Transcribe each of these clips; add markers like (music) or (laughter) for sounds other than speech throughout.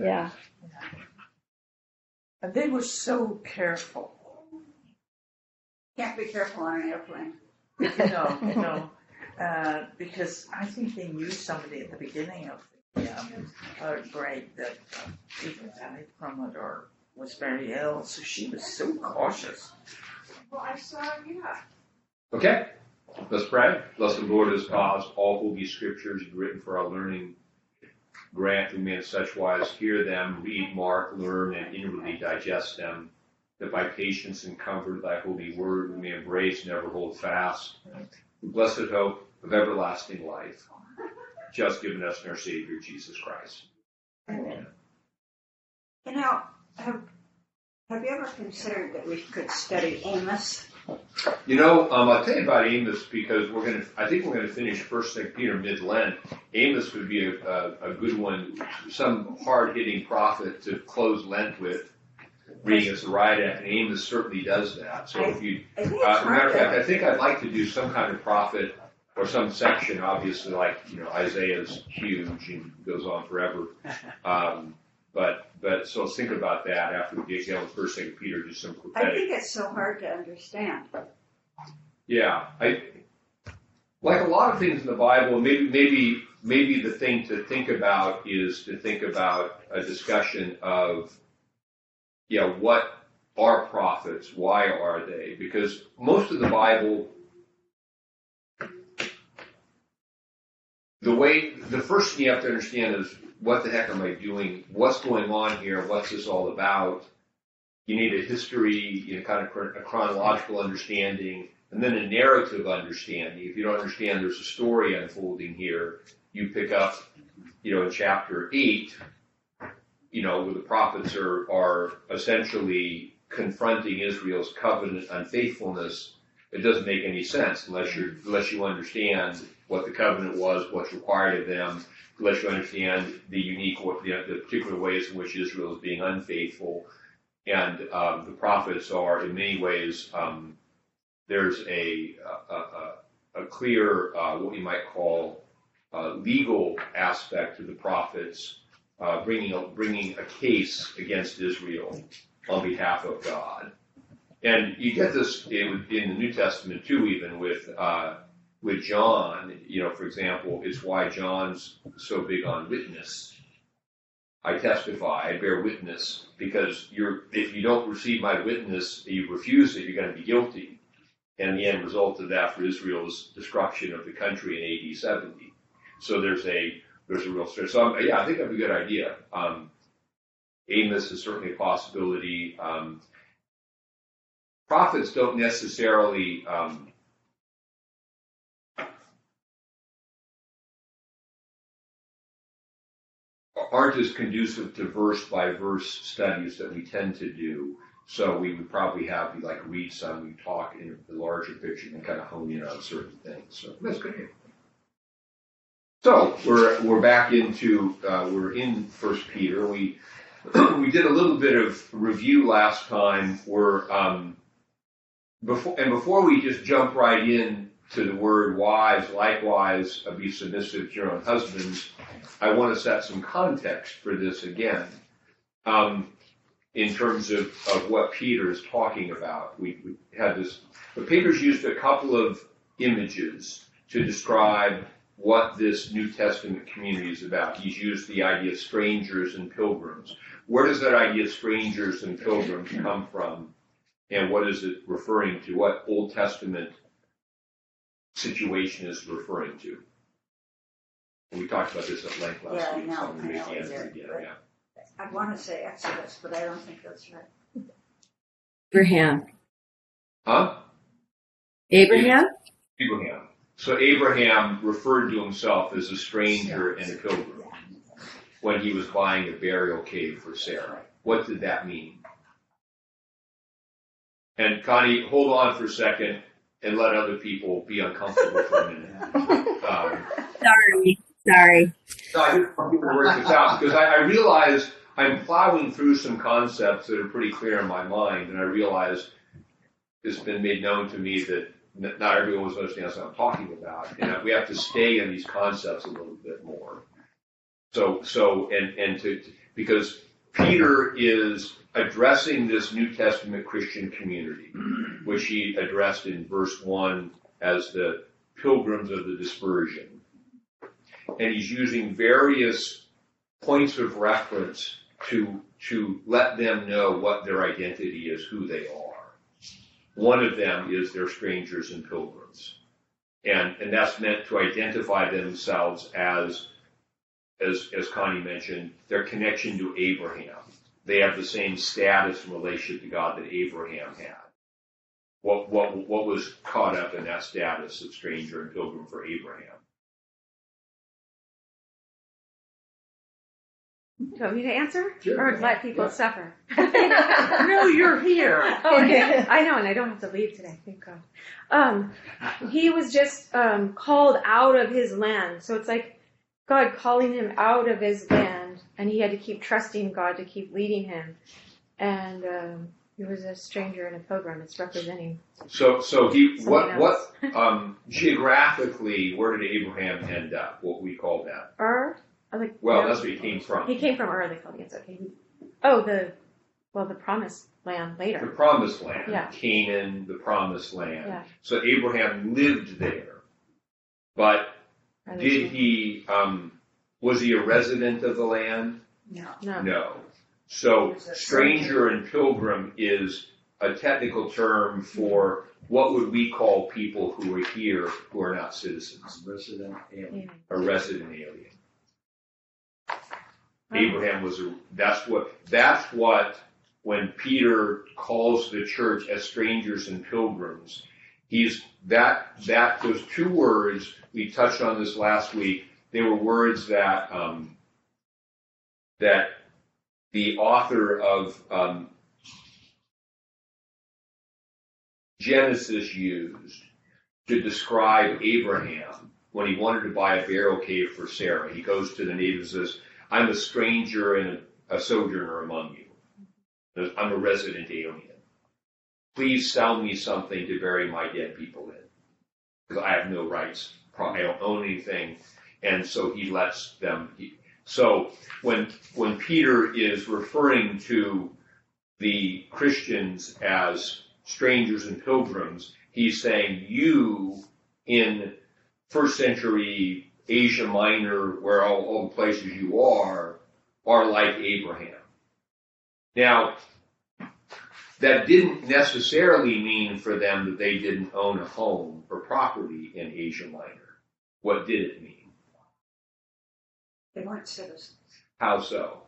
Yeah. And they were so careful. Can't be careful on an airplane. (laughs) No, no, uh, because I think they knew somebody at the beginning of the um, uh, grade that uh, either died from it or was very ill, so she was so cautious. Well, I saw, yeah. Okay, let's pray. Bless the Lord has caused all holy scriptures written for our learning. Grant may in such wise hear them, read, mark, learn, and inwardly digest them, that by patience and comfort of thy holy word we may embrace and ever hold fast the blessed hope of everlasting life, just given us in our Savior Jesus Christ. Amen. You have, have you ever considered that we could study Amos? You know, um, I'll tell you about Amos because we're gonna. I think we're gonna finish First Saint Peter mid Lent. Amos would be a, a, a good one, some hard hitting prophet to close Lent with. Reading as a ride and Amos certainly does that. So if you, I think it's uh, matter of fact, I think I'd like to do some kind of prophet or some section. Obviously, like you know, Isaiah's huge and goes on forever. (laughs) Um, but but so let's think about that after we get done with First Saint Peter. Do some I think it's so hard to understand. Yeah, I like a lot of things in the Bible. Maybe maybe maybe the thing to think about is to think about a discussion of yeah, what are prophets? Why are they? Because most of the Bible, the way the first thing you have to understand is what the heck am I doing? What's going on here? What's this all about? You need a history, you know, kind of a chronological understanding, and then a narrative understanding. If you don't understand there's a story unfolding here, you pick up, you know, in chapter eight, you know, where the prophets are, are essentially confronting Israel's covenant unfaithfulness. It doesn't make any sense unless you unless you understand what the covenant was, what's required of them, unless you understand the unique, the, the particular ways in which Israel is being unfaithful. And um, the prophets are, in many ways, um, there's a, a, a, a clear, uh, what we might call, uh, legal aspect to the prophets, uh, bringing a, bringing a case against Israel on behalf of God. And you get this in, in the New Testament too, even with uh, with John. You know, for example, it's why John's so big on witness. I testify, I bear witness, because you're if you don't receive my witness, you refuse it, you're going to be guilty. And the end result of that for Israel's destruction of the country in AD 70. So there's a there's a real stress. So um, yeah, I think that'd be a good idea. Um, Amos is certainly a possibility. Um, prophets don't necessarily um, aren't as conducive to verse by verse studies that we tend to do. So we would probably have you like read some, we talk in the larger picture, and kind of hone in on certain things. So that's good. So we're we're back into uh, we're in First Peter. We (clears throat) we did a little bit of review last time. We're um, before and before we just jump right in to the word wives, likewise be submissive to your own husbands. I want to set some context for this again. Um, in terms of, of what Peter is talking about, we, we had this, but Peter's used a couple of images to describe what this New Testament community is about. He's used the idea of strangers and pilgrims. Where does that idea of strangers and pilgrims come from? And what is it referring to? What Old Testament situation is referring to? We talked about this at length last Yeah, I week. know, so I'm gonna I know do we it again, did, yeah. I want to say Exodus, but I don't think that's right. Abraham. Huh? Abraham? Abraham. So Abraham referred to himself as a stranger and a pilgrim when he was buying a burial cave for Sarah. What did that mean? And Connie, hold on for a second and let other people be uncomfortable for a minute. (laughs) Um, Sorry. Sorry. no, I just want people to work this out because I, I realize I'm plowing through some concepts that are pretty clear in my mind, and I realize it's been made known to me that not everyone was understanding what I'm talking about, and we have to stay in these concepts a little bit more. So, so, and and to because Peter is addressing this New Testament Christian community, which he addressed in verse 1 as the pilgrims of the dispersion. And he's using various points of reference to, to let them know what their identity is, who they are. One of them is they're strangers and pilgrims. And, and that's meant to identify themselves as, as, as Connie mentioned, their connection to Abraham. They have the same status and relationship to God that Abraham had. What, what, what was caught up in that status of stranger and pilgrim for Abraham? Do you want me to answer? Sure. Or let people Yeah. suffer? (laughs) No, you're here. (laughs) Oh, okay. I know, and I don't have to leave today, thank God. Um, he was just um, called out of his land. So it's like God calling him out of his land, and he had to keep trusting God to keep leading him. And um, he was a stranger and a pilgrim. It's representing. So, so he, what, Something what, um, geographically, where did Abraham end up? What we call that? Ur? I like, Well, no. that's where he came from. He came from Ur, they called it. Okay. Oh, the, well, the promised land later. The promised land, Yeah. Canaan, the promised land. Yeah. So Abraham lived there. But did he, um, was he a resident of the land? No. No. No. So He was a stranger and pilgrim is a technical term for what would we call people who are here who are not citizens, Resident alien. Yeah. a resident alien. Abraham was a, that's what, that's what, when Peter calls the church as strangers and pilgrims, he's, that, that, those two words, we touched on this last week, they were words that, um, that the author of, um, Genesis used to describe Abraham when he wanted to buy a barrel cave for Sarah. He goes to the natives and says, I'm a stranger and a sojourner among you. I'm a resident alien. Please sell me something to bury my dead people in. Because I have no rights. I don't own anything. And so he lets them. He, so when, when Peter is referring to the Christians as strangers and pilgrims, he's saying you in first century Asia Minor, where all, all the places you are, are like Abraham. Now, that didn't necessarily mean for them that they didn't own a home or property in Asia Minor. What did it mean? They weren't citizens. How so?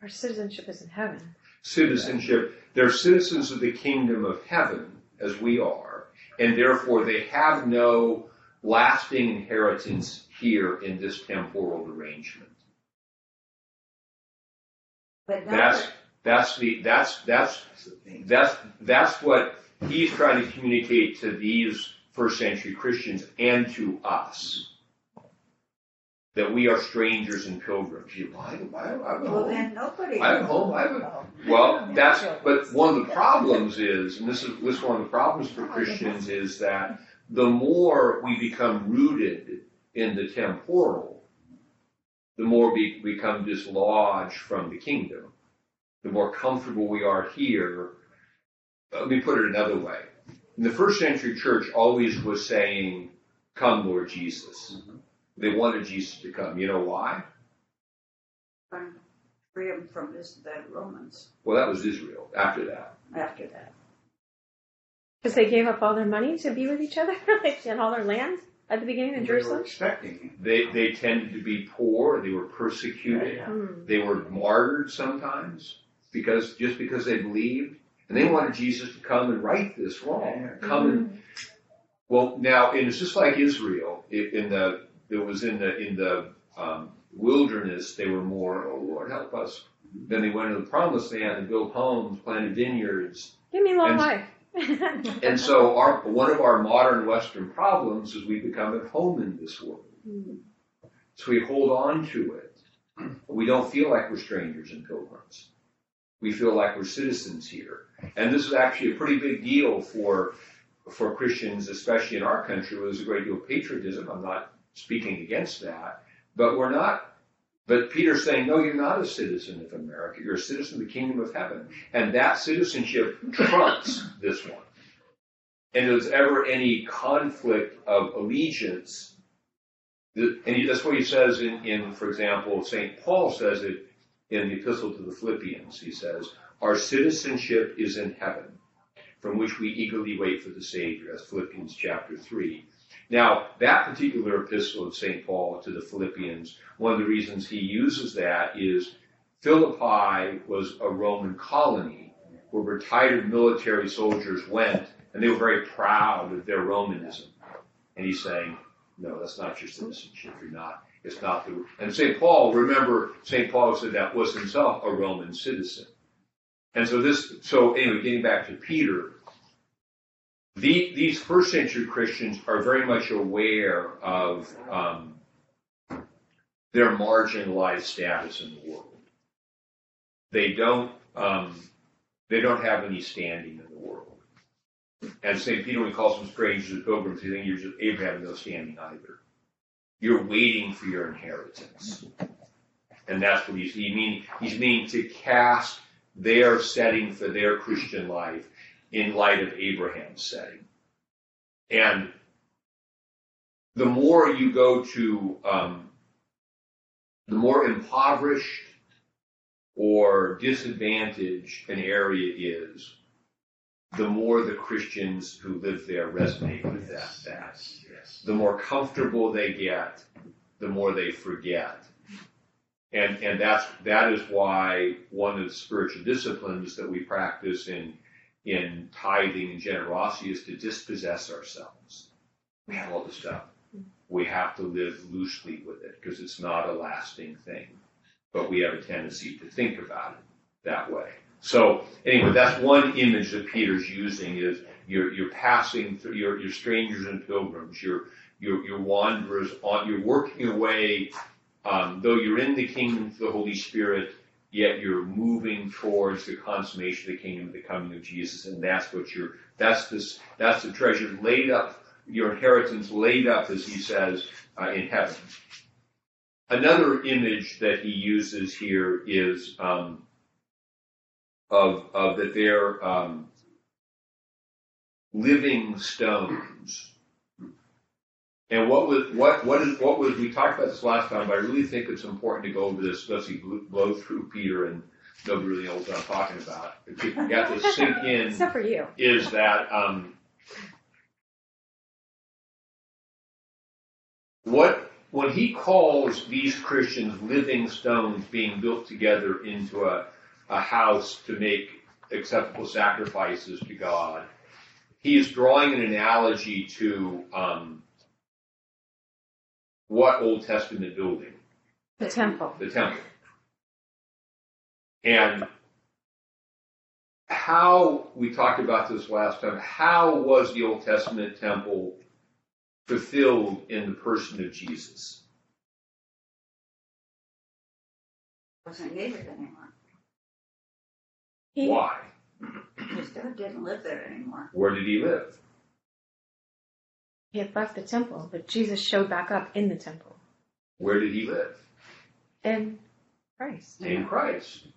Our citizenship is in heaven. Citizenship, they're citizens of the kingdom of heaven, as we are, and therefore they have no lasting inheritance here in this temporal arrangement. But That's that's the that's that's That's that's that's what he's trying to communicate to these first century Christians and to us. That we are strangers and pilgrims. You, I, I, I have a well, home. then nobody. I have a home. I have a Well, that's, but one of the problems is, and this is, this is one of the problems for Christians is that the more we become rooted in the temporal, the more we become dislodged from the kingdom. The more comfortable we are here. Let me put it another way. In the first century church always was saying, come Lord Jesus. They wanted Jesus to come. You know why? From- Free them from this, the Romans Well, that was Israel after that. after that. Because they gave up all their money to be with each other, (laughs) like, and all their land at the beginning in They were Jerusalem. expecting. They, they tended to be poor, they were persecuted, Hmm. they were martyred sometimes because, just because they believed. And they wanted Jesus to come and right this wrong. Come and, well, now, it's just like Israel, it, in the, it was in the, in the, um, wilderness, they were more, oh Lord, help us. Then they went to the promised land and built homes, planted vineyards, Give me long And- life. (laughs) And so our, one of our modern Western problems is we become at home in this world. So we hold on to it. We don't feel like we're strangers and pilgrims. We feel like we're citizens here. And this is actually a pretty big deal for, for Christians, especially in our country where there's a great deal of patriotism. I'm not speaking against that. But we're not, But Peter's saying, no, you're not a citizen of America. You're a citizen of the kingdom of heaven. And that citizenship trumps this one. And if there's ever any conflict of allegiance, and that's what he says in, in, for example, St. Paul says it in the epistle to the Philippians. He says, our citizenship is in heaven, from which we eagerly wait for the Savior. Philippians chapter 3. Now, that particular epistle of St. Paul to the Philippians, one of the reasons he uses that is Philippi was a Roman colony where retired military soldiers went and they were very proud of their Romanism. And he's saying, no, that's not your citizenship. You're not. It's not the. And St. Paul, remember, St. Paul said that was himself a Roman citizen. And so this, so anyway, getting back to Peter, the, these first century Christians are very much aware of um, their marginalized status in the world. They don't, um, they don't have any standing in the world. And St. Peter, when he calls them strangers and pilgrims, he thinks Abraham, no standing either. You're waiting for your inheritance. And that's what he's, he mean, he's meaning to cast their setting for their Christian life in light of Abraham's setting. And the more you go to, um, the more impoverished or disadvantaged an area is, the more the Christians who live there resonate with that. that. Yes. The more comfortable they get, the more they forget. And, and that's, that is why one of the spiritual disciplines that we practice in, in tithing and generosity is to dispossess ourselves. We have all this stuff. We have to live loosely with it because it's not a lasting thing. But we have a tendency to think about it that way. So anyway, that's one image that Peter's using is you're, you're passing through, you're, you're strangers and pilgrims, you're, you're, you're wanderers on, you're working away, um, though you're in the kingdom of the Holy Spirit, yet you're moving towards the consummation of the kingdom, the coming of Jesus, and that's what you're, that's this, that's the treasure laid up, your inheritance laid up, as he says, uh, in heaven. Another image that he uses here is, um, of, of that they're um, living stones. And what was what what is what was we talked about this last time, but I really think it's important to go over this, especially blow through Peter and nobody really knows what I'm talking about. If you got to sink in (laughs) Except for you. is that um, what when he calls these Christians living stones being built together into a, a house to make acceptable sacrifices to God, he is drawing an analogy to um, what Old Testament building? The temple. the temple. And how, we talked about this last time, how was the Old Testament temple fulfilled in the person of Jesus? Wasn't needed anymore. He, Why? His dad didn't live there anymore. Where did he live? he had left the temple, but Jesus showed back up in the temple. Where did he live? In Christ. In Christ.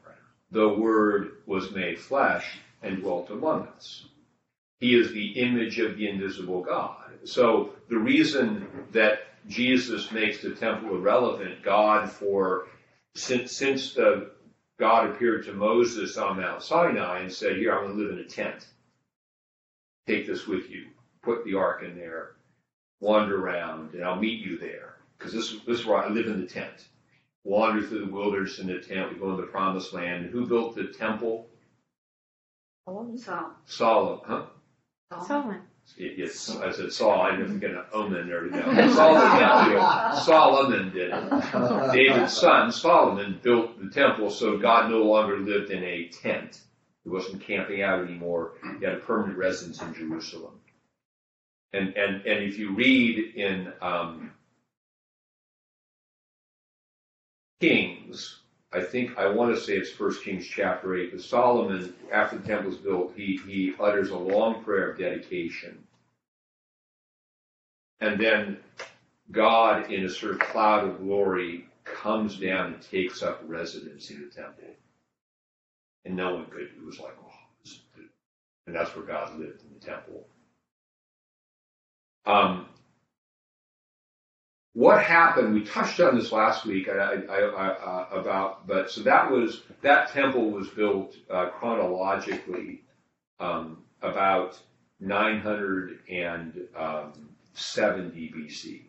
The Word was made flesh and dwelt among us. He is the image of the invisible God. So the reason that Jesus makes the temple irrelevant, God for since since the God appeared to Moses on Mount Sinai and said, "Here, I'm going to live in a tent. Take this with you. Put the ark in there. Wander around, and I'll meet you there. Because this this is where I live in the tent. Wander through the wilderness in the tent. We go in the promised land. And who built the temple? So, Solomon, huh? Solomon. Yes, I said Saul. I didn't get an omen there to go. Solomon, Solomon did it. David's son Solomon built the temple, so God no longer lived in a tent. He wasn't camping out anymore. He had a permanent residence in Jerusalem. And and and if you read in um, Kings, I think I want to say it's First Kings chapter eight. But Solomon, after the temple is built, he he utters a long prayer of dedication, and then God, in a sort of cloud of glory, comes down and takes up residence in the temple. And no one could, it was like, oh, and that's where God lived in the temple. Um, what happened? We touched on this last week I, I, I, uh, about, but so that was that temple was built uh, chronologically um, about 970 BC,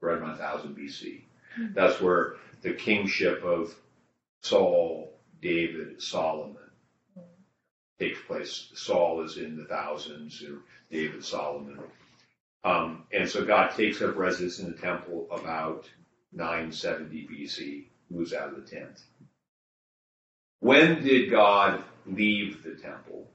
right around 1000 BC. That's where the kingship of Saul, David, Solomon takes place. Saul is in the thousands, or David, Solomon. Um, and so God takes up residence in the temple about 970 BC, moves out of the tent. When did God leave the temple?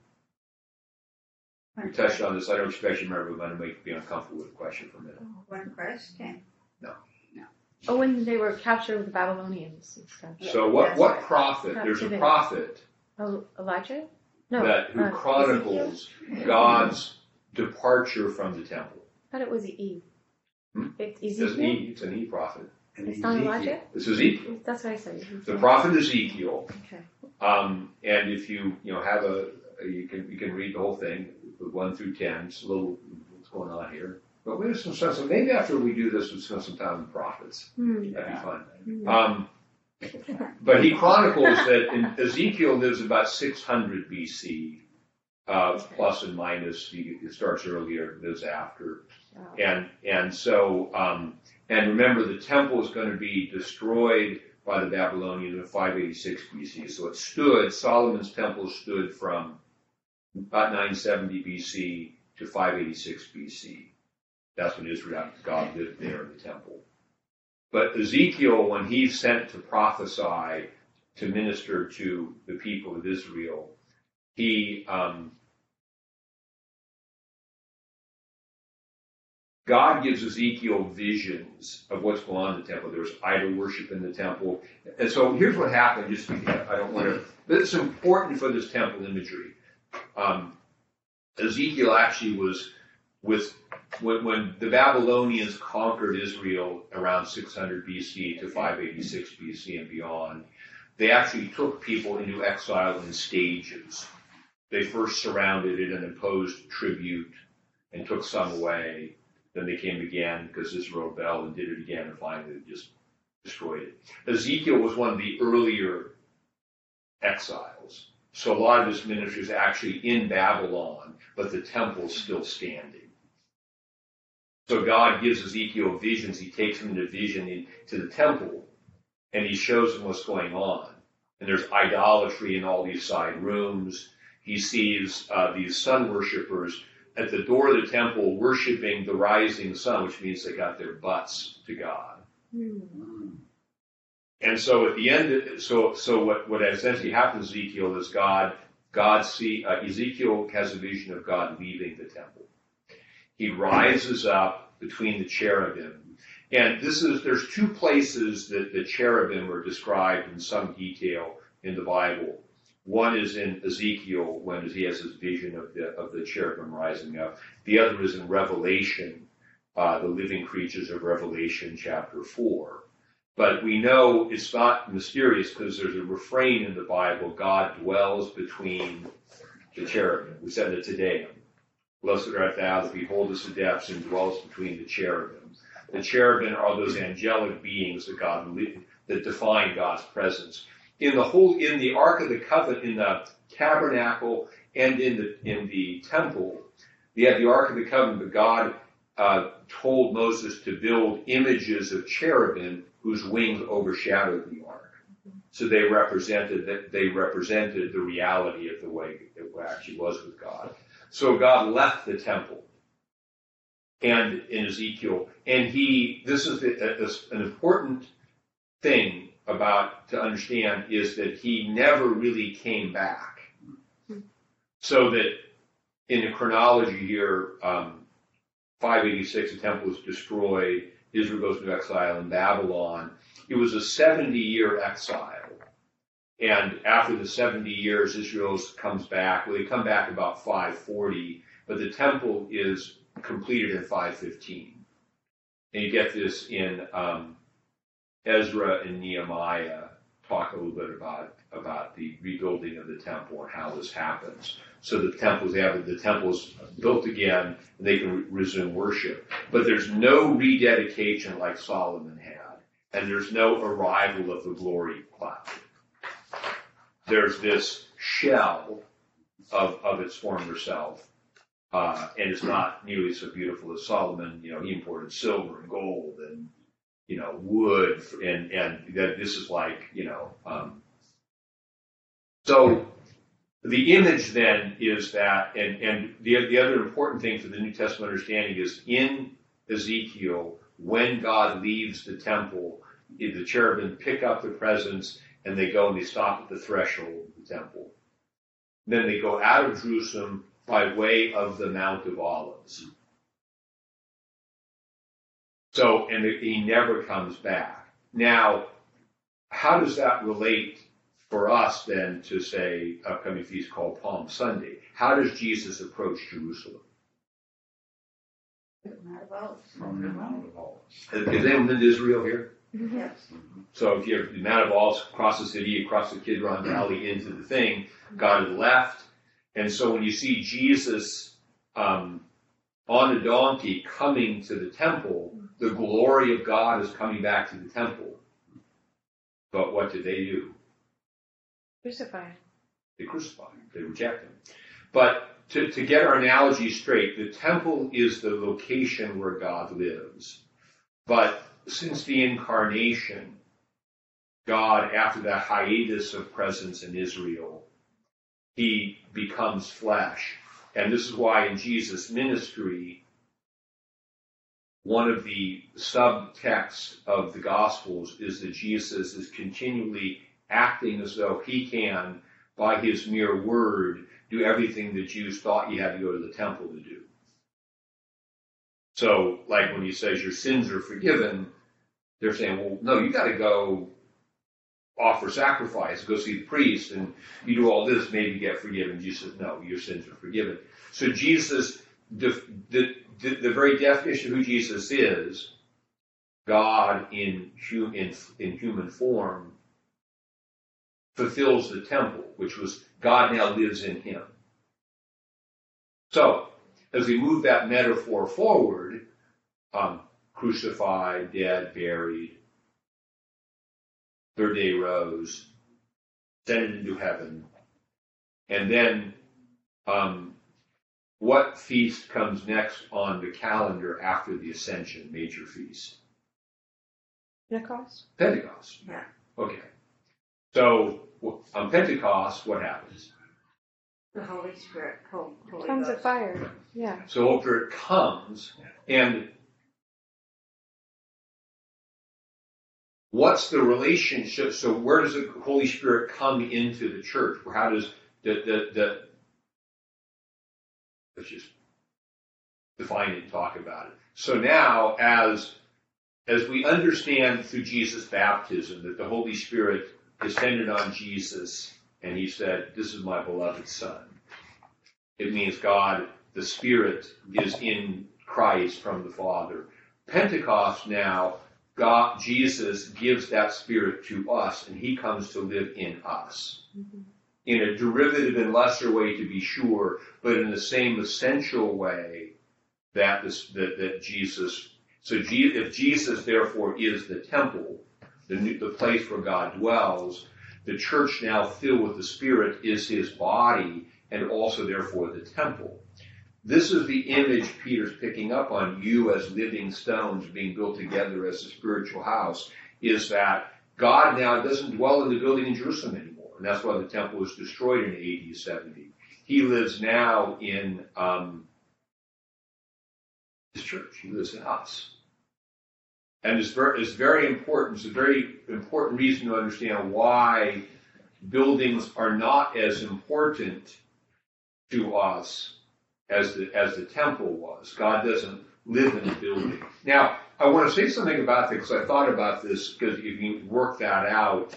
We touched on this. I don't expect you to remember, but I'm going to make uncomfortable with the question for a minute. When Christ came. No. No. Oh, when they were captured with the Babylonians and stuff. So what, That's what right. prophet? There's a prophet Oh, Elijah? No. that who uh, chronicles God's departure from the temple. I thought it was Eve. Hmm? It's It's an Ezekiel? E, it's an E prophet. It's not Elijah? It's Ezekiel. That's what I said. The prophet Ezekiel. Okay. Um, and if you, you know, have a, you can, you can read the whole thing, the one through ten, it's a little, what's going on here. But we have some sense, so maybe after we do this, we'll spend some time on the prophets. Hmm. That'd be fun. Hmm. Um, but he chronicles that in Ezekiel lives about 600 BC, uh, plus and minus. He, it starts earlier, lives after, Wow. and and so um, and remember the temple is going to be destroyed by the Babylonians in 586 BC. So it stood. Solomon's temple stood from about 970 BC to 586 BC. That's when Israel, God lived there in the temple. But Ezekiel, when he's sent to prophesy, to minister to the people of Israel, he, um, God gives Ezekiel visions of what's going on in the temple. There's idol worship in the temple. And so here's what happened, just I don't want to, but it's important for this temple imagery. Um, Ezekiel actually was with when, when the Babylonians conquered Israel around 600 BC to 586 BC and beyond, they actually took people into exile in stages. They first surrounded it and imposed tribute and took some away. Then they came again because Israel rebelled and did it again and finally just destroyed it. Ezekiel was one of the earlier exiles. So a lot of his ministry is actually in Babylon, but the temple's still standing. So God gives Ezekiel visions. He takes him into vision into the temple, and he shows him what's going on. And there's idolatry in all these side rooms. He sees uh, these sun worshippers at the door of the temple worshiping the rising sun, which means they got their butts to God. Hmm. And so at the end, so so what what essentially happens, Ezekiel, is God God see uh, Ezekiel has a vision of God leaving the temple. He rises up between the cherubim, and this is there's two places that the cherubim are described in some detail in the Bible. One is in Ezekiel when he has his vision of the of the cherubim rising up. The other is in Revelation, uh, the living creatures of Revelation chapter four. But we know it's not mysterious because there's a refrain in the Bible, God dwells between the cherubim. We said it today. Blessed art thou that beholdest the depths and dwellest between the cherubim. The cherubim are those angelic beings that God that define God's presence. In the whole in the Ark of the Covenant, in the tabernacle and in the in the temple, we have the Ark of the Covenant, but God uh, told Moses to build images of cherubim whose wings overshadowed the ark. So they represented that they represented the reality of the way it actually was with God. So God left the temple and in Ezekiel, and he this is an important thing about to understand is that he never really came back. So that in the chronology here, um, 586, the temple was destroyed. Israel goes into exile in Babylon. It was a 70 year exile. And after the 70 years, Israel comes back. Well, they come back about 540, but the temple is completed in 515. And you get this in um, Ezra and Nehemiah talk a little bit about about the rebuilding of the temple and how this happens. So the they have the temples built again, and they can re- resume worship. But there's no rededication like Solomon had, and there's no arrival of the glory cloud. There's this shell of of its former self, uh, and it's not nearly so beautiful as Solomon. You know, he imported silver and gold and you know wood, and and that this is like you know. Um, so the image then is that, and and the the other important thing for the New Testament understanding is in Ezekiel when God leaves the temple, the cherubim pick up the presence and they go and they stop at the threshold of the temple. Then they go out of Jerusalem by way of the Mount of Olives. So, and he never comes back. Now, how does that relate for us then to say upcoming feast called Palm Sunday? How does Jesus approach Jerusalem? From the Mount of Olives. Has has anyone been to Israel here? Mm-hmm. Yes. So if you're the Mount of Olives, across the city, across the Kidron Valley into the thing, mm-hmm. God had left. And so when you see Jesus um, on a donkey coming to the temple, the glory of God is coming back to the temple. But what did they do? Crucified. They crucify him. They reject him. But to, to get our analogy straight, the temple is the location where God lives. But since the incarnation, God, after that hiatus of presence in Israel, he becomes flesh. And this is why in Jesus' ministry, one of the subtexts of the Gospels is that Jesus is continually acting as though he can, by his mere word, do everything the Jews thought you had to go to the temple to do. So, like when he says your sins are forgiven, they're saying, well, no, you got to go offer sacrifice, go see the priest, and you do all this, maybe get forgiven. Jesus says, no, your sins are forgiven. So Jesus, the, the, the, the very definition of who Jesus is, God in, in, in human form, fulfills the temple, which was God now lives in him. So, as we move that metaphor forward, um, crucified, dead, buried, third day rose, ascended into heaven, and then um, what feast comes next on the calendar after the ascension, major feast? Pentecost. Pentecost. Yeah. Okay. So on Pentecost, what happens? The Holy Spirit, Hol- Holy Tongues Ghost. of fire. Yeah. So after it comes, and what's the relationship? So where does the Holy Spirit come into the church? Or how does the the, the let's just define it and talk about it. So now, as as we understand through Jesus' baptism that the Holy Spirit descended on Jesus and he said, This is my beloved Son. It means God, the Spirit, is in Christ from the Father. Pentecost now, God, Jesus gives that Spirit to us and he comes to live in us. Mm-hmm. In a derivative and lesser way to be sure, but in the same essential way that this, that, that Jesus, so if Jesus therefore is the temple, the, new, the place where God dwells, the church now filled with the Spirit is his body and also therefore the temple. This is the image Peter's picking up on you as living stones being built together as a spiritual house is that God now doesn't dwell in the building in Jerusalem anymore. And that's why the temple was destroyed in AD 70. He lives now in um, his church. He lives in us. And it's very, it's very important. It's a very important reason to understand why buildings are not as important to us as the as the temple was. God doesn't live in a building. Now, I want to say something about this because I thought about this because if you work that out,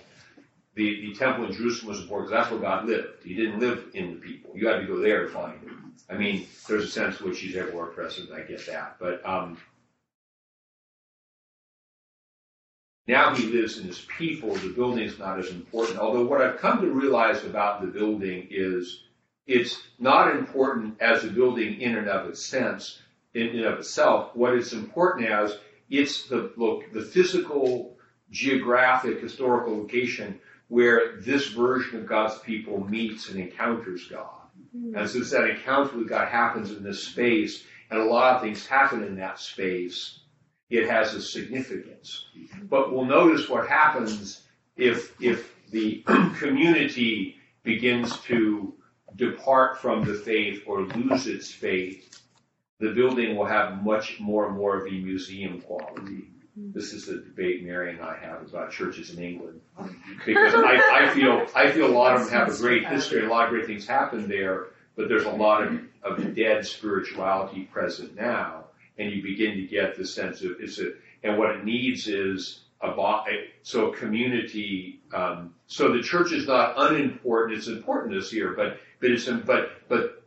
the, the temple in Jerusalem was important because that's where God lived. He didn't live in the people. You had to go there to find him. I mean, there's a sense in which he's everywhere present. I get that, but um, Now he lives in his people. The building is not as important. Although what I've come to realize about the building is it's not important as a building in and of its sense, in and of itself. What it's important as, it's the look, the physical, geographic, historical location where this version of God's people meets and encounters God. Mm-hmm. And since that encounter with God happens in this space, and a lot of things happen in that space, it has a significance. But we'll notice what happens if if the (clears throat) community begins to depart from the faith or lose its faith, the building will have much more and more of a museum quality. This is the debate Mary and I have about churches in England. (laughs) Because I, I feel I feel a lot of them have a great history, a lot of great things happen there, but there's a lot of, of dead spirituality present now. And you begin to get the sense of it's a and what it needs is a bo- so a community. Um, so the church is not unimportant; it's important this year, but but it's but but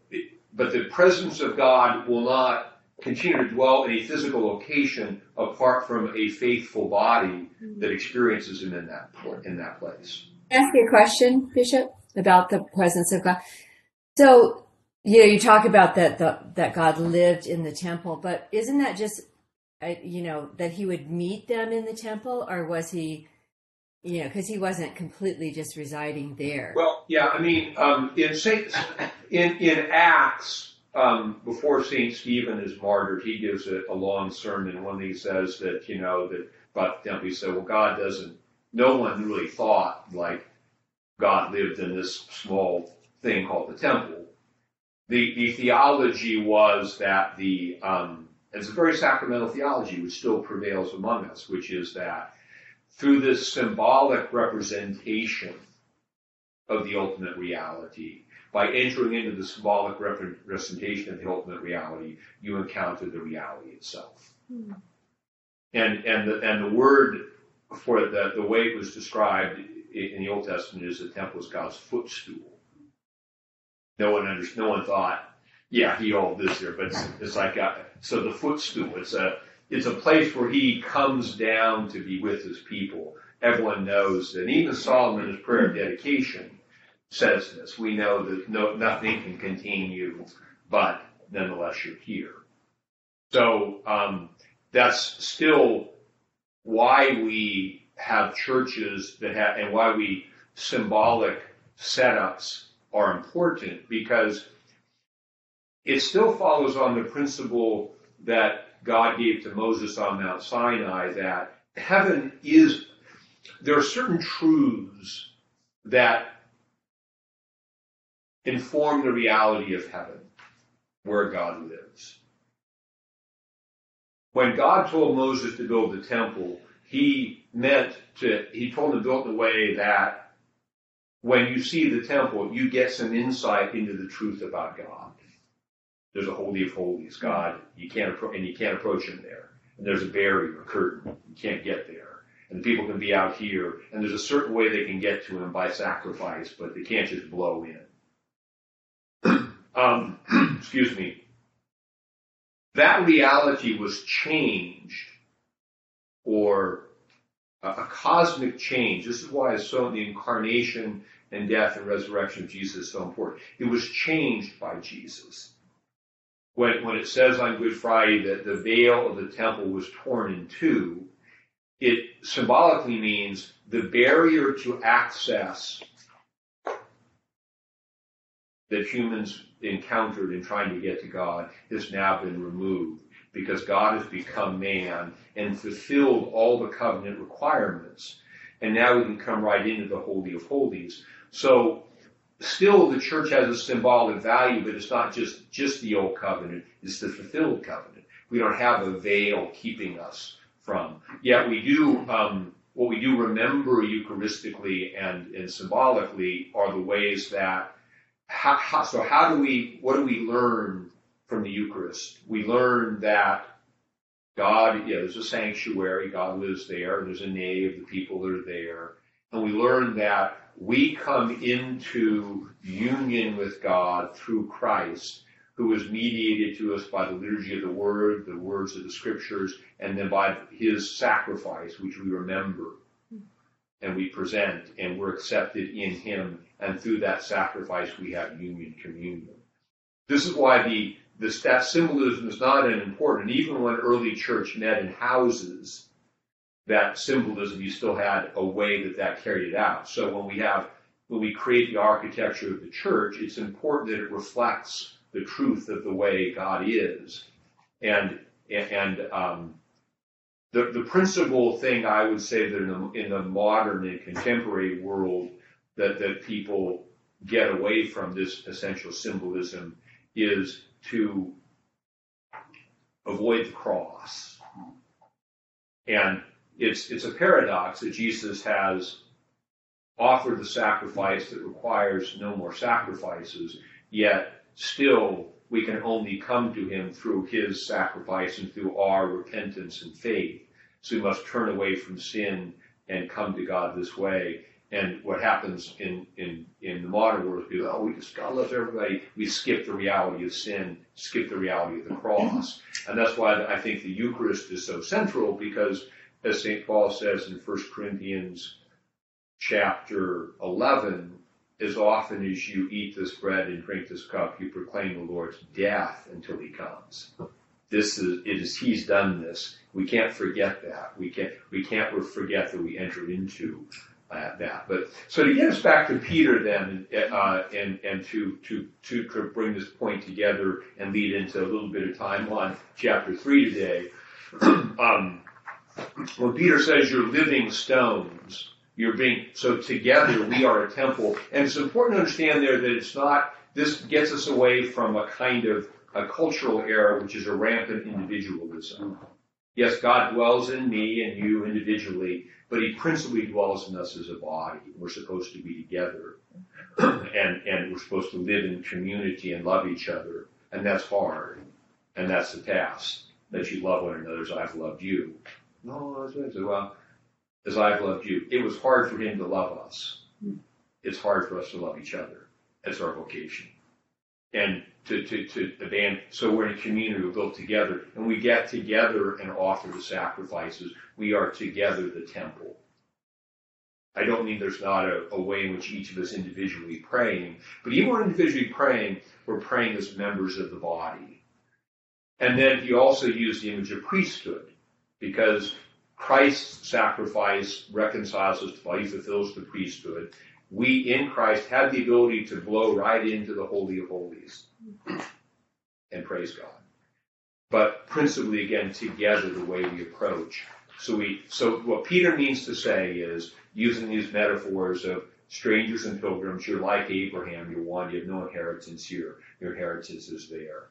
but the presence of God will not continue to dwell in a physical location apart from a faithful body that experiences Him in that in that place. Ask you a question, Bishop, about the presence of God? So, you know, you talk about that the, that God lived in the temple, but isn't that just, uh, you know, that He would meet them in the temple, or was He, you know, because He wasn't completely just residing there? Well, yeah, I mean, um, in in in Acts. Um, before Saint Stephen is martyred, he gives a, a long sermon when he says that you know that about the temple. He said, "Well, God doesn't. No one really thought like God lived in this small thing called the temple. The the theology was that the um, it's a very sacramental theology which still prevails among us, which is that through this symbolic representation of the ultimate reality, by entering into the symbolic representation of the ultimate reality, you encounter the reality itself. Hmm. And and the and the word for the the way it was described in the Old Testament is the temple is God's footstool. No one under, no one thought, yeah, he held this here, but it's, it's like a, so the footstool. It's a it's a place where he comes down to be with his people. Everyone knows that. Even Solomon, in his prayer of dedication, says this. We know that no, nothing can contain you, but nonetheless you're here. So um, that's still why we have churches that have, and why we symbolic setups are important because it still follows on the principle that God gave to Moses on Mount Sinai that heaven is, there are certain truths that inform the reality of heaven, where God lives. When God told Moses to build the temple, he meant to, he told him to build in a way that when you see the temple, you get some insight into the truth about God. There's a holy of holies, God, you can't and you can't approach him there. And there's a barrier, a curtain, you can't get there. And the people can be out here, and there's a certain way they can get to him by sacrifice, but they can't just blow in um, (clears throat) excuse me, that reality was changed or a, a, cosmic change. This is why it's so the incarnation and death and resurrection of Jesus is so important. It was changed by Jesus. When, when it says on Good Friday that the veil of the temple was torn in two, it symbolically means the barrier to access that humans encountered in trying to get to God has now been removed because God has become man and fulfilled all the covenant requirements. And now we can come right into the Holy of Holies. So still the church has a symbolic value, but it's not just, just the old covenant, it's the fulfilled covenant. We don't have a veil keeping us from. Yet we do, um, what we do remember Eucharistically and, and symbolically are the ways that how, how, so how do we, what do we learn from the Eucharist? We learn that God, yeah, there's a sanctuary, God lives there, there's a nave, the people are there, and we learn that we come into union with God through Christ who is mediated to us by the liturgy of the word, the words of the scriptures, and then by his sacrifice, which we remember and we present, and we're accepted in him, and through that sacrifice we have union communion. This is why the, the that symbolism is not unimportant. Even when early church met in houses, that symbolism you still had a way that that carried it out. So when we have when we create the architecture of the church, it's important that it reflects the truth of the way God is. And and um, the the principal thing I would say that in the, in the modern and contemporary world that that people get away from this essential symbolism is to avoid the cross. And it's it's a paradox that Jesus has offered the sacrifice that requires no more sacrifices, yet still we can only come to him through his sacrifice and through our repentance and faith. So we must turn away from sin and come to God this way. And what happens in, in, in the modern world is people, oh, we just God loves everybody. We skip the reality of sin, skip the reality of the cross. And that's why I think the Eucharist is so central because as St. Paul says in 1 Corinthians chapter 11, as often as you eat this bread and drink this cup, you proclaim the Lord's death until he comes. This is, it is, he's done this. We can't forget that. We can't, we can't forget that we entered into uh, that. But, so to get us back to Peter then, uh, and, and to, to, to, bring this point together and lead into a little bit of time on chapter 3 today, (clears throat) um, when Peter says you're living stones, you're being, so together we are a temple. And it's important to understand there that it's not, this gets us away from a kind of a cultural error, which is a rampant individualism. Yes, God dwells in me and you individually, but He principally dwells in us as a body. We're supposed to be together. (clears throat) and, and we're supposed to live in community and love each other. And that's hard. And that's the task. That you love one another as I've loved you. No, I said. Well, as I've loved you. It was hard for him to love us. It's hard for us to love each other. That's our vocation. And to, to, to abandon, so we're in a community, we're built together, and we get together and offer the sacrifices. We are together the temple. I don't mean there's not a, a way in which each of us individually praying, but even when individually praying, we're praying as members of the body. And then he also used the image of priesthood, because Christ's sacrifice reconciles us to God. He fulfills the priesthood. We in Christ have the ability to blow right into the Holy of Holies and praise God. But principally, again, together the way we approach. So we, so what Peter means to say is using these metaphors of strangers and pilgrims, you're like Abraham, you're one, you have no inheritance here. Your inheritance is there.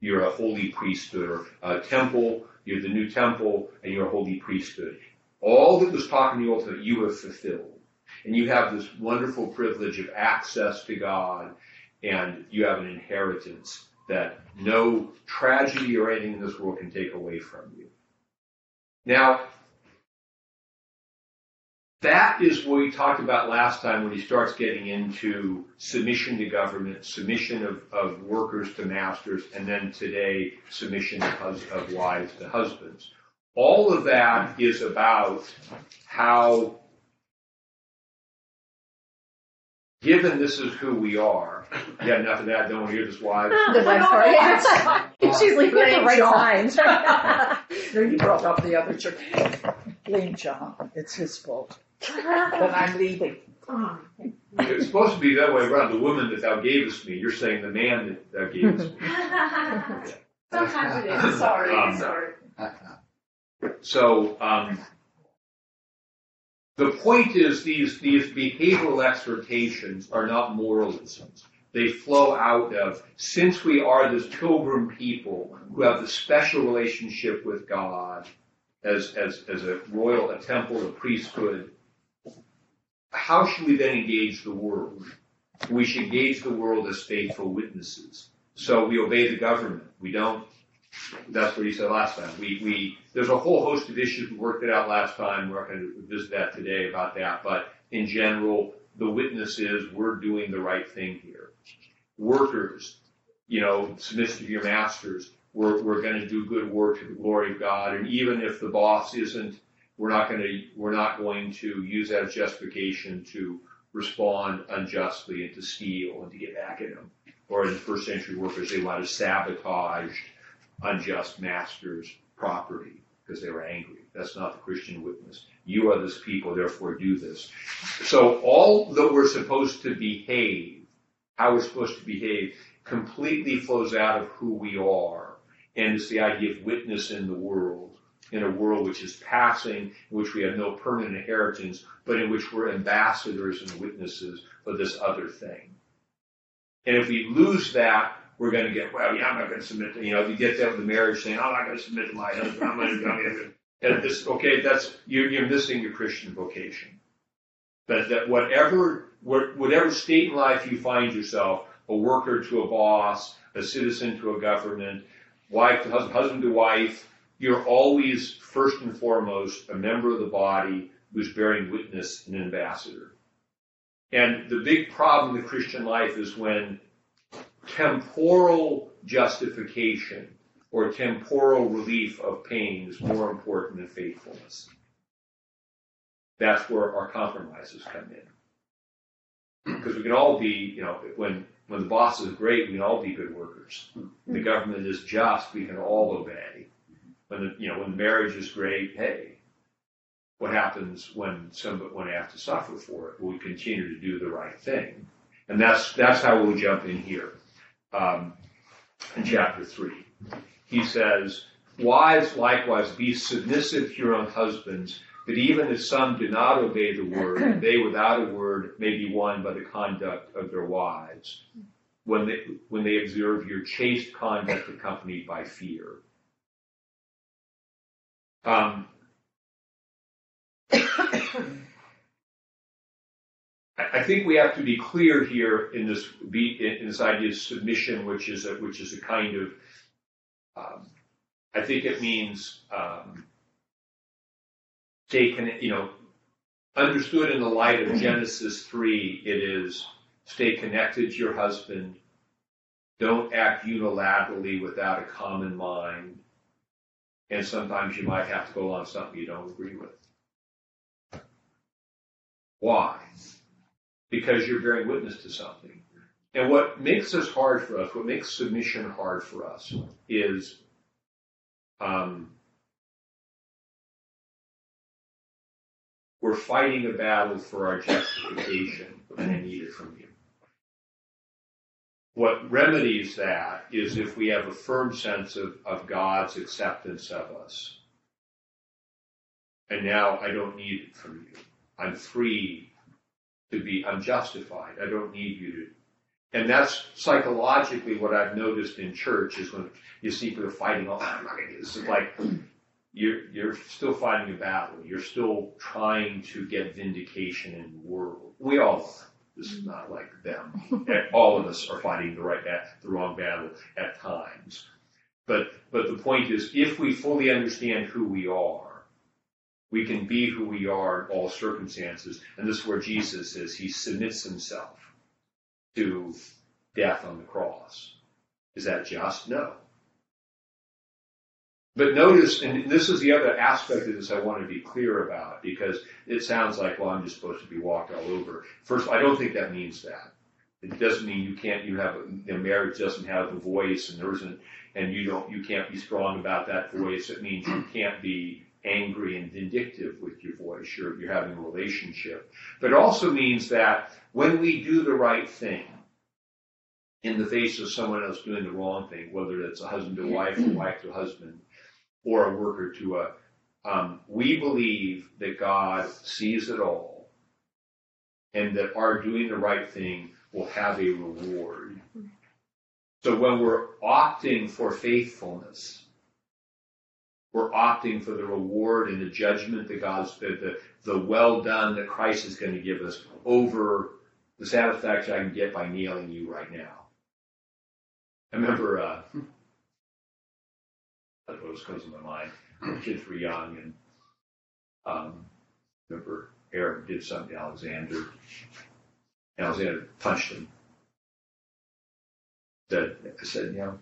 You're a holy priesthood or a temple you're the new temple and you're a holy priesthood. All that was taught in the Old Testament, you have fulfilled. And you have this wonderful privilege of access to God and you have an inheritance that no tragedy or anything in this world can take away from you. Now, that is what we talked about last time when he starts getting into submission to government, submission of, of workers to masters, and then today, submission of, of wives to husbands. All of that is about how, given this is who we are, you got enough of that, don't want to hear this wives? (laughs) The wife part. (laughs) She's leaving at the right times. (laughs) No, you brought up the other church. Blame John. It's his fault. But I'm leaving. It's supposed to be that way around. The woman that thou gavest me, you're saying the man that thou gavest me. Sometimes it is. Sorry, Um, sorry. So um, the point is these these behavioral exhortations are not moralisms. They flow out of since we are this pilgrim people who have the special relationship with God as as as a royal, a temple, a priesthood. How should we then engage the world? We should engage the world as faithful witnesses. So we obey the government. We don't that's what he said last time. We, we, there's a whole host of issues. We worked it out last time. We're not going to visit that today about that. But in general, the witness is we're doing the right thing here. Workers, you know, submit to your masters. We're, we're going to do good work to the glory of God. And even if the boss isn't, we're not going to, we're not going to use that as justification to respond unjustly and to steal and to get back at them. Or in the first century workers, they might have sabotaged unjust masters' property because they were angry. That's not the Christian witness. You are this people, therefore do this. So all that we're supposed to behave, how we're supposed to behave, completely flows out of who we are. And it's the idea of witness in the world, in a world which is passing, in which we have no permanent inheritance, but in which we're ambassadors and witnesses for this other thing. And if we lose that, we're going to get, well, yeah, I'm not going to submit to, you know, if you get that with the marriage saying, oh, I'm not going to submit to my husband, I'm going to, to, and this, okay, that's, you're, you're missing your Christian vocation. That, that whatever, whatever state in life you find yourself, a worker to a boss, a citizen to a government, wife to husband, husband to wife, you're always first and foremost a member of the body who's bearing witness, an ambassador. And the big problem in the Christian life is when temporal justification or temporal relief of pain is more important than faithfulness. That's where our compromises come in. Because we can all be, you know, when when the boss is great, we can all be good workers. When the government is just, we can all obey. When the you know when marriage is great, hey, what happens when somebody when I have to suffer for it? We continue to do the right thing, and that's that's how we'll jump in here um, in chapter three. He says, "Wives likewise be submissive to your own husbands." But even if some do not obey the word, (clears throat) they without a word may be won by the conduct of their wives, when they, when they observe your chaste conduct accompanied by fear. Um, I think we have to be clear here in this in this idea of submission, which is a, which is a kind of um, I think it means um, connected, you know, understood in the light of Genesis 3, it is stay connected to your husband. Don't act unilaterally without a common mind. And sometimes you might have to go on something you don't agree with. Why? Because you're bearing witness to something. And what makes this hard for us, what makes submission hard for us, is um, we're fighting a battle for our justification, and I need it from you. What remedies that is if we have a firm sense of, of God's acceptance of us. And now I don't need it from you. I'm free to be, I'm. I don't need you to. And that's psychologically what I've noticed in church is when you see people fighting, oh, I'm not going to do this. It's like, you're, you're still fighting a battle. You're still trying to get vindication in the world. We all are. This is not like them. (laughs) all of us are fighting the right, bat, the wrong battle at times. But, but the point is, if we fully understand who we are, we can be who we are in all circumstances. And this is where Jesus says he submits himself to death on the cross. Is that just? No. But notice, and this is the other aspect of this I want to be clear about because it sounds like, well, I'm just supposed to be walked all over. First, I don't think that means that. It doesn't mean you can't, you have, a marriage doesn't have a voice and there isn't, and you don't, you can't be strong about that voice. It means you can't be angry and vindictive with your voice. You're, you're having a relationship. But it also means that when we do the right thing, in the face of someone else doing the wrong thing, whether it's a husband to wife or wife to husband, or a worker to a. Um, we believe that God sees it all and that our doing the right thing will have a reward. So when we're opting for faithfulness, we're opting for the reward and the judgment that God's, the, the, the well done that Christ is going to give us over the satisfaction I can get by nailing you right now. I remember uh, what comes to my mind. The kids were young, and um, remember Eric did something to Alexander. Alexander punched him. Said, I said, you know,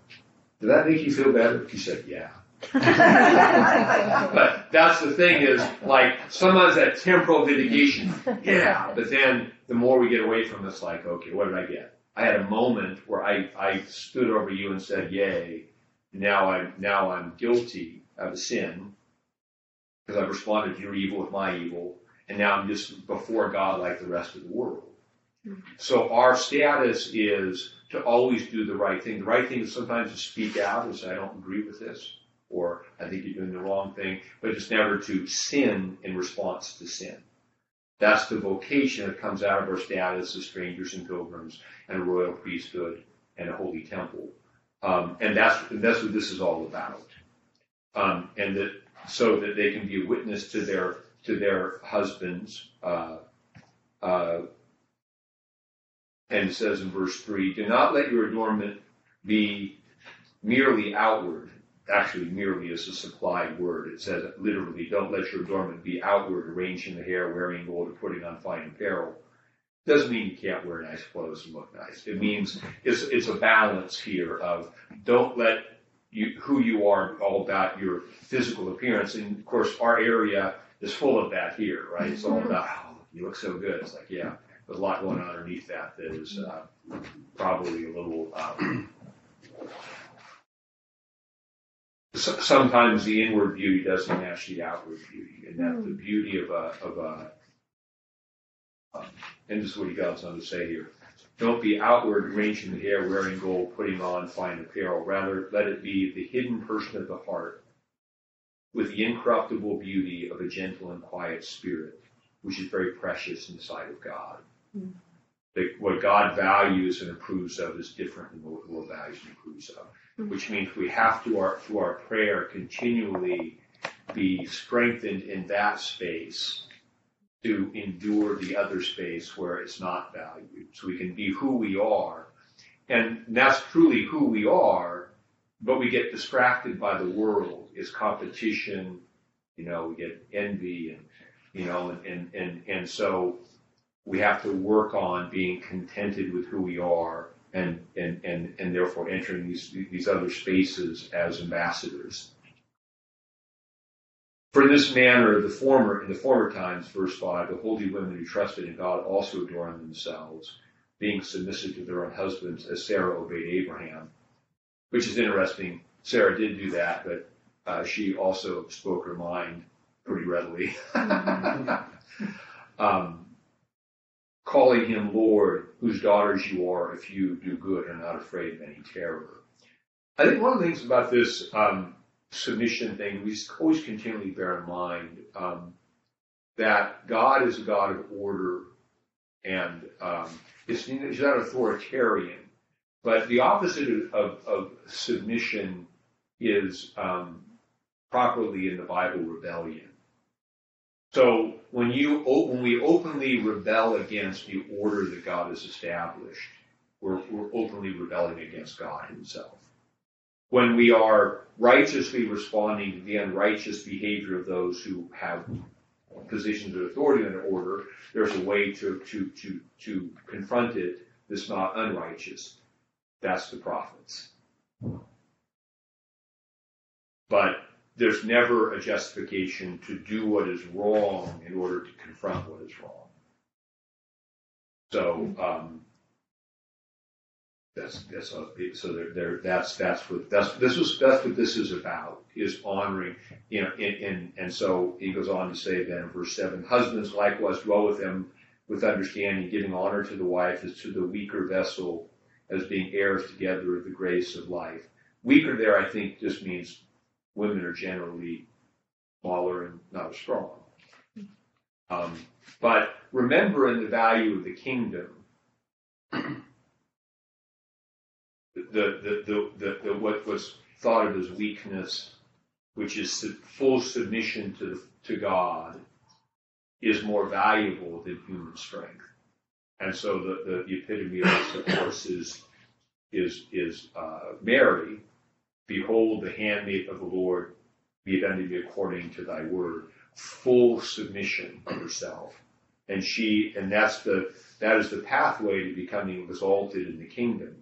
did that make you feel better? He said, yeah. (laughs) But that's the thing is, like, sometimes that temporal vindication, yeah, but then the more we get away from this, like, okay, what did I get? I had a moment where I, I stood over you and said, yay, now I'm, now I'm guilty of a sin, because I've responded to your evil with my evil, and now I'm just before God like the rest of the world. So our status is to always do the right thing. The right thing is sometimes to speak out and say, I don't agree with this, or I think you're doing the wrong thing, but it's never to sin in response to sin. That's the vocation that comes out of our status as strangers and pilgrims and a royal priesthood and a holy temple. Um, and that's, that's what this is all about. Um, and that, so that they can be a witness to their, to their husbands, uh, uh, and it says in verse 3 Do not let your adornment be merely outward. Actually, merely is a supplied word. It says literally, don't let your adornment be outward, arranging the hair, wearing gold, or putting on fine apparel. Doesn't mean you can't wear nice clothes and look nice. It means it's, it's a balance here of don't let you, who you are all about your physical appearance. And of course, our area is full of that here, right? It's all about, oh, you look so good. It's like, yeah, there's a lot going on underneath that that is uh, probably a little. Um, so- sometimes the inward beauty doesn't match the outward beauty, and that the beauty of a of a. Um, and this is what he goes on to say here. Don't be outward, arranging the hair, wearing gold, putting on fine apparel. Rather, let it be the hidden person of the heart, with the incorruptible beauty of a gentle and quiet spirit, which is very precious in the sight of God. That what God values and approves of is different than what the world values and approves of. Mm-hmm. Which means we have to, our, through our prayer, continually be strengthened in that space to endure the other space where it's not valued. So we can be who we are. And that's truly who we are, but we get distracted by the world. It's competition, you know, we get envy and, you know, and, and, and, and so we have to work on being contented with who we are and, and, and, and therefore entering these, these other spaces as ambassadors. For this manner, the former, in the former times, verse 5, the holy women who trusted in God also adorned themselves, being submissive to their own husbands, as Sarah obeyed Abraham. Which is interesting. Sarah did do that, but uh, she also spoke her mind pretty readily. (laughs) um, calling him Lord, whose daughters you are, if you do good and are not afraid of any terror. I think one of the things about this um, submission thing, we always continually bear in mind um, that God is a God of order and um, it's, not authoritarian. But the opposite of, of submission is um, properly in the Bible rebellion. So when you when we openly rebel against the order that God has established, we're, we're openly rebelling against God Himself. When we are righteously responding to the unrighteous behavior of those who have positions of authority and order, there's a way to to to to confront it that's not unrighteous. That's the prophets. But there's never a justification to do what is wrong in order to confront what is wrong. So um, that's that's a, so there, there that's that's what that's this was that's what this is about is honoring you know in, in and so he goes on to say then in verse seven husbands likewise dwell with them with understanding giving honor to the wife as to the weaker vessel as being heirs together of the grace of life weaker there I think just means women are generally smaller and not as strong. Um, but remembering the value of the kingdom, the, the, the, the, the, what was thought of as weakness, which is full submission to, to God, is more valuable than human strength. And so the, the, the epitome of this, of course, is, is, is uh, Mary, Behold, the handmaid of the Lord, be it unto me according to thy word. Full submission of herself. And she, and that's the, that is the pathway to becoming exalted in the kingdom.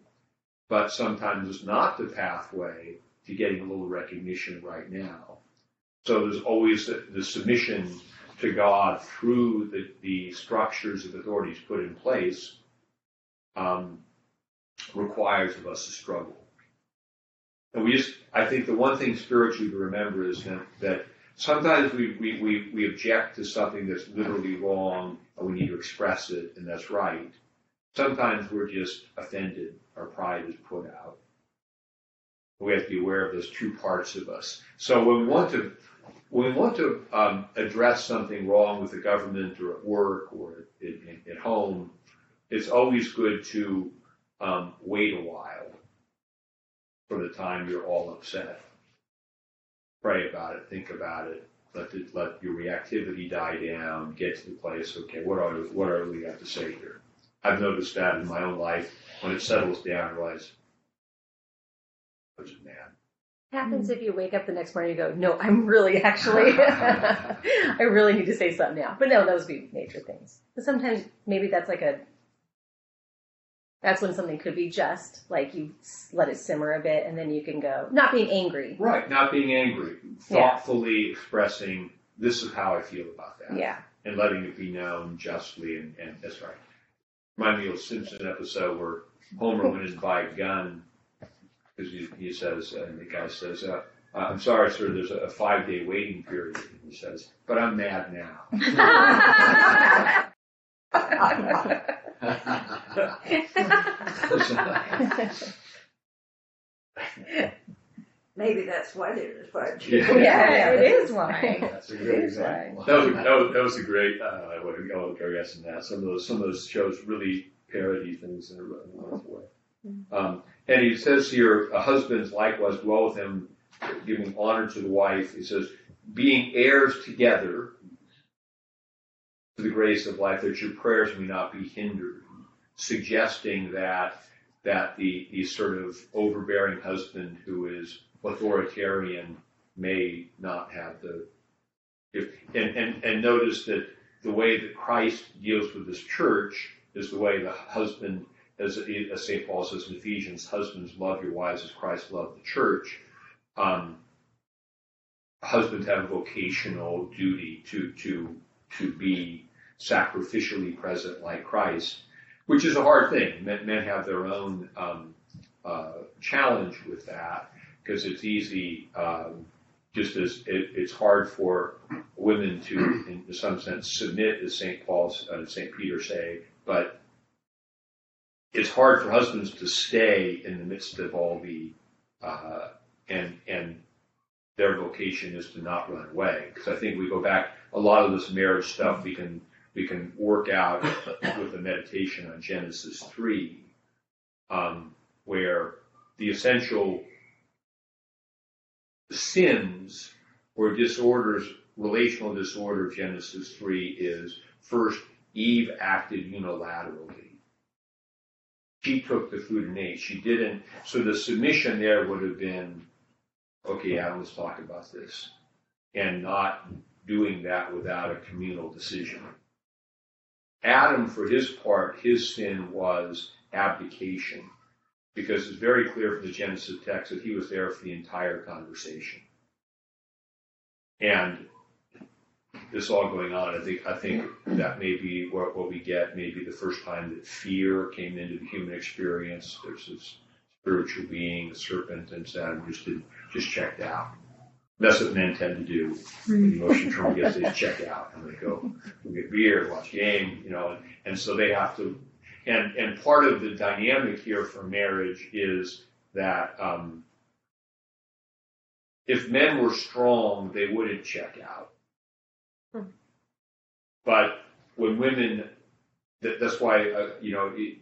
but sometimes it's not the pathway to getting a little recognition right now. So there's always the, the submission to God through the, the structures of authorities put in place um, requires of us to struggle. And we just, I think the one thing spiritually to remember is that, that sometimes we, we, we, we object to something that's literally wrong and we need to express it and that's right. Sometimes we're just offended. Our pride is put out. We have to be aware of those two parts of us. So when we want to, when we want to um, address something wrong with the government or at work or at, at, at home, it's always good to um, wait a while for the time you're all upset. Pray about it, think about it, let let your reactivity die down, get to the place, okay, what are what are we have to say here? I've noticed that in my own life. When it settles down, I realize I mad. happens if you wake up the next morning and go, no, I'm really actually, (laughs) I really need to say something now. But no, those would be major things. But sometimes maybe that's like a, that's when something could be just, like you let it simmer a bit and then you can go, not being angry. Right, not being angry, Yeah. thoughtfully expressing this is how I feel about that. Yeah. and letting it be known justly, and, and that's right. Remind me of a Simpson episode where Homer went in to buy a gun because he, he says, and the guy says, uh, "I'm sorry, sir, there's a, a five day waiting period." And he says, "But I'm mad now." (laughs) (laughs) (laughs) (laughs) Maybe that's why there's a fudge. Yeah. yeah, it is why. (laughs) That's a It good example. That was, a, that was, that was a great, uh, what do we call it, I guess, in that. Some of those, some of those shows really parody things in a, in a nice way. Um, and he says here, uh, husbands likewise dwell with him, giving honor to the wife. He says, being heirs together to the grace of life, that your prayers may not be hindered, suggesting that that the, the sort of overbearing husband who is authoritarian may not have the if, and, and, and notice that the way that Christ deals with this church is the way the husband, as, as St. Paul says in Ephesians, husbands love your wives as Christ loved the church. Um, husbands have a vocational duty to, to, to be sacrificially present like Christ, which is a hard thing. Men, men have their own um, uh, challenge with that because it's easy, um, just as it, it's hard for women to, in some sense, submit, as St. Paul's, uh, St. Peter say, but it's hard for husbands to stay in the midst of all the, uh, and, and their vocation is to not run away. Because I think we go back, a lot of this marriage stuff we can, we can work out with a meditation on Genesis 3, um, where the essential sins or disorders, relational disorder of Genesis 3 is first, Eve acted unilaterally. She took the food and ate. She didn't, so the submission there would have been, okay, Adam, let's talk about this. And not doing that without a communal decision. Adam, for his part, his sin was abdication because it's very clear from the Genesis text that he was there for the entire conversation. And this all going on, I think I think that may be what, what we get, maybe the first time that fear came into the human experience. There's this spiritual being, a serpent, and Adam just did, just checked out. That's what men tend to do. When the emotion term gets they check out and they go, we get beer, watch game, you know, and, and so they have to and and part of the dynamic here for marriage is that um, if men were strong, they wouldn't check out. Hmm. But when women, that, that's why uh, you know it,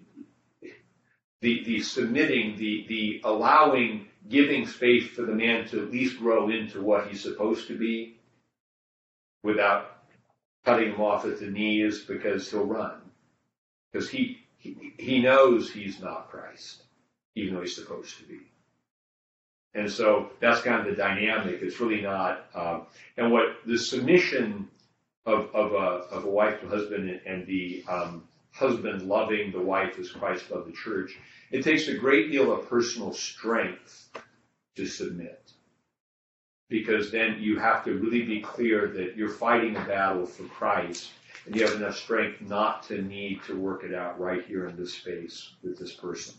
the the submitting, the the allowing, giving space for the man to at least grow into what he's supposed to be, without cutting him off at the knees because he'll run because he, he he knows he's not Christ, even though he's supposed to be. And so that's kind of the dynamic. It's really not. Um, and what the submission of of a of a wife to husband and, and the um, husband loving the wife as Christ loved the church, it takes a great deal of personal strength to submit. Because then you have to really be clear that you're fighting a battle for Christ and you have enough strength not to need to work it out right here in this space with this person.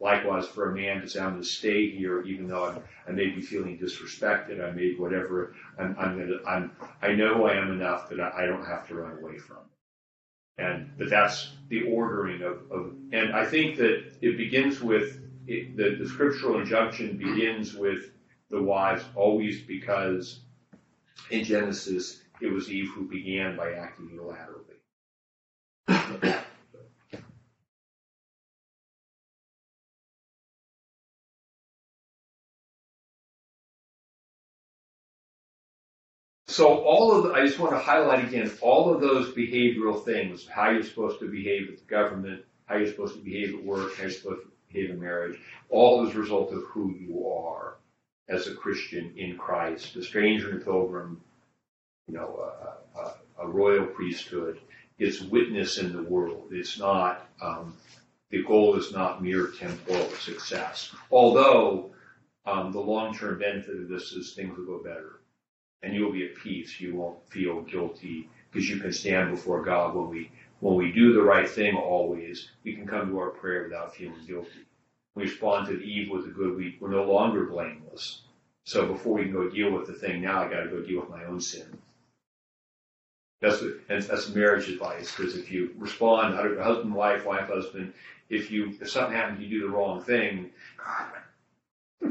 Likewise, for a man to say, I'm going to stay here, even though I'm, I may be feeling disrespected, I may whatever, I'm, I'm going to, I'm, I know I am enough that I, I don't have to run away from. And, but that's the ordering of, of and I think that it begins with, it, the, the scriptural injunction begins with the wives always because in Genesis, it was Eve who began by acting unilaterally. So all of the, I just want to highlight again all of those behavioral things, how you're supposed to behave with the government, how you're supposed to behave at work, how you're supposed to behave in marriage, all as a result of who you are as a Christian in Christ, a stranger and pilgrim, you know, a, a, a royal priesthood. It's witness in the world. It's not, um, the goal is not mere temporal success. Although, um, the long-term benefit of this is things will go better. And you'll be at peace. You won't feel guilty because you can stand before God when we, when we do the right thing always, we can come to our prayer without feeling guilty. We respond to Eve with the good, we, we're no longer blameless. So before we can go deal with the thing, now I gotta go deal with my own sin. That's what, and that's marriage advice, because if you respond, husband, wife, wife, husband, if you, if something happens, you do the wrong thing,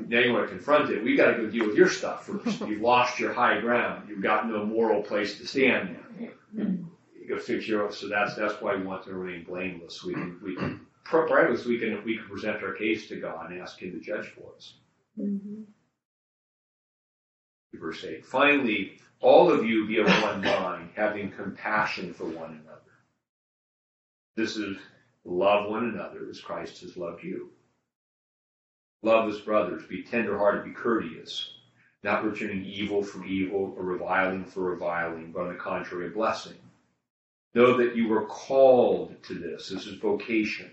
now you want to confront it. We got to go deal with your stuff first. (laughs) You've lost your high ground. You've got no moral place to stand now. You go fix your. So that's that's why we want to remain blameless. We can we can primarily we can we can present our case to God and ask Him to judge for us. Mm-hmm. Verse eight. Finally, all of you be of one mind, having compassion for one another. This is love one another as Christ has loved you. Love as brothers, be tenderhearted, be courteous, not returning evil for evil or reviling for reviling, but on the contrary, a blessing. Know that you were called to this. This is vocation.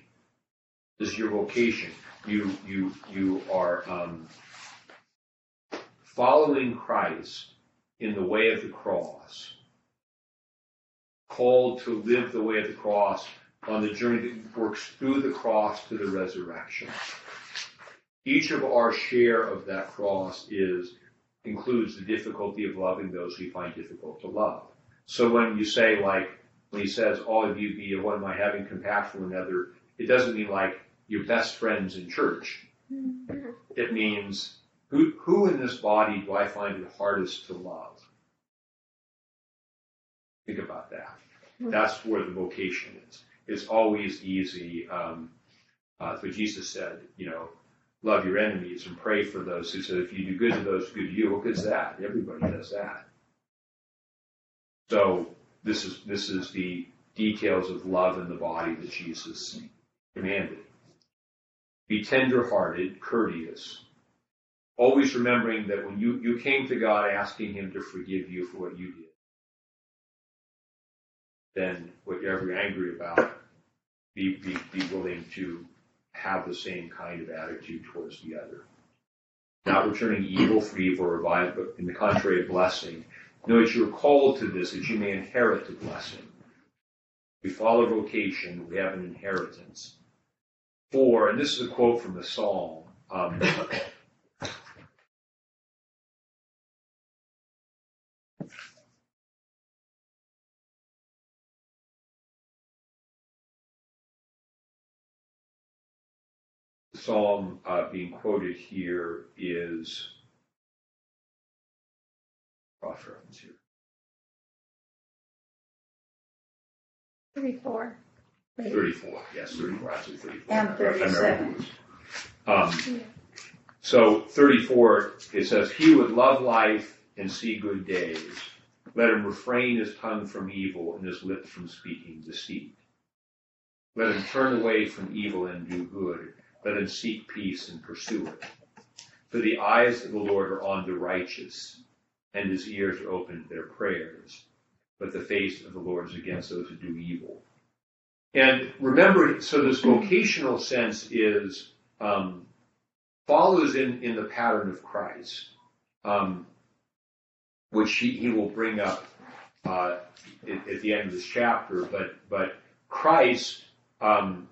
This is your vocation. You you you are um, following Christ in the way of the cross. Called to live the way of the cross on the journey that works through the cross to the resurrection each of our share of that cross is includes the difficulty of loving those we find difficult to love. So when you say like when he says all of you be of one mind having compassion for one another, it doesn't mean like your best friends in church. It means who who in this body do I find it hardest to love? Think about that. That's where the vocation is. It's always easy. Um, uh, what Jesus said. You know, love your enemies and pray for those who said, if you do good to those good to you, what good's that? Everybody does that. So this is this is the details of love in the body that Jesus commanded. Be tender-hearted, courteous, always remembering that when you, you came to God asking Him to forgive you for what you did, then whatever you're angry about, be, be, be willing to have the same kind of attitude towards the other. Not returning evil for evil or revile, but in the contrary, a blessing. Know that you are called to this, that you may inherit the blessing. We follow vocation, we have an inheritance. For, and this is a quote from the Psalm, um, psalm uh, being quoted here is cross reference here. 34. 34, yes, 34, actually 34. And I 37. it was. Um, so 34, it says, He would love life and see good days. Let him refrain his tongue from evil and his lips from speaking deceit. Let him turn away from evil and do good. Let him seek peace and pursue it. For the eyes of the Lord are on the righteous, and his ears are open to their prayers. But the face of the Lord is against those who do evil. And remember, so this vocational sense is um, follows in, in the pattern of Christ, um, which he, he will bring up uh, at, at the end of this chapter. But but Christ um,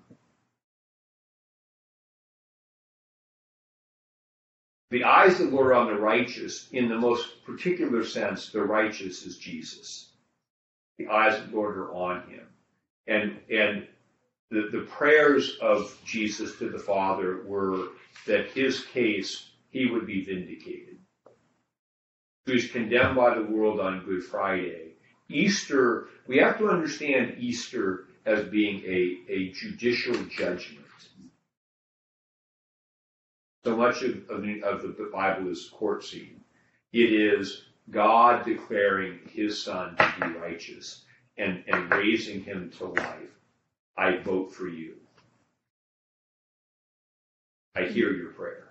the eyes of the Lord are on the righteous. In the most particular sense, the righteous is Jesus. The eyes of the Lord are on him and and the, the prayers of Jesus to the Father were that his case he would be vindicated. He was condemned by the world on Good Friday. Easter, we have to understand Easter as being a, a judicial judgment. So much of, of, the, of the Bible is court scene. It is God declaring his son to be righteous and, and raising him to life, I vote for you. I hear your prayer.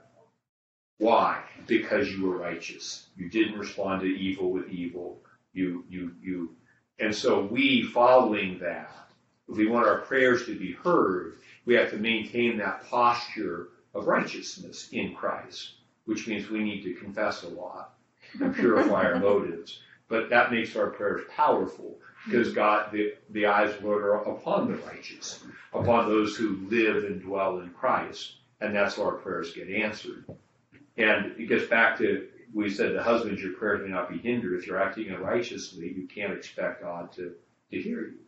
Why? Because you were righteous. You didn't respond to evil with evil. You, you, you. And so we, following that, if we want our prayers to be heard, we have to maintain that posture of righteousness in Christ, which means we need to confess a lot and purify our motives. But that makes our prayers powerful because God, the, the eyes of the Lord are upon the righteous, upon those who live and dwell in Christ, and that's how our prayers get answered. And it gets back to we said the husbands, your prayers may not be hindered. If you're acting unrighteously, you can't expect God to, to hear you.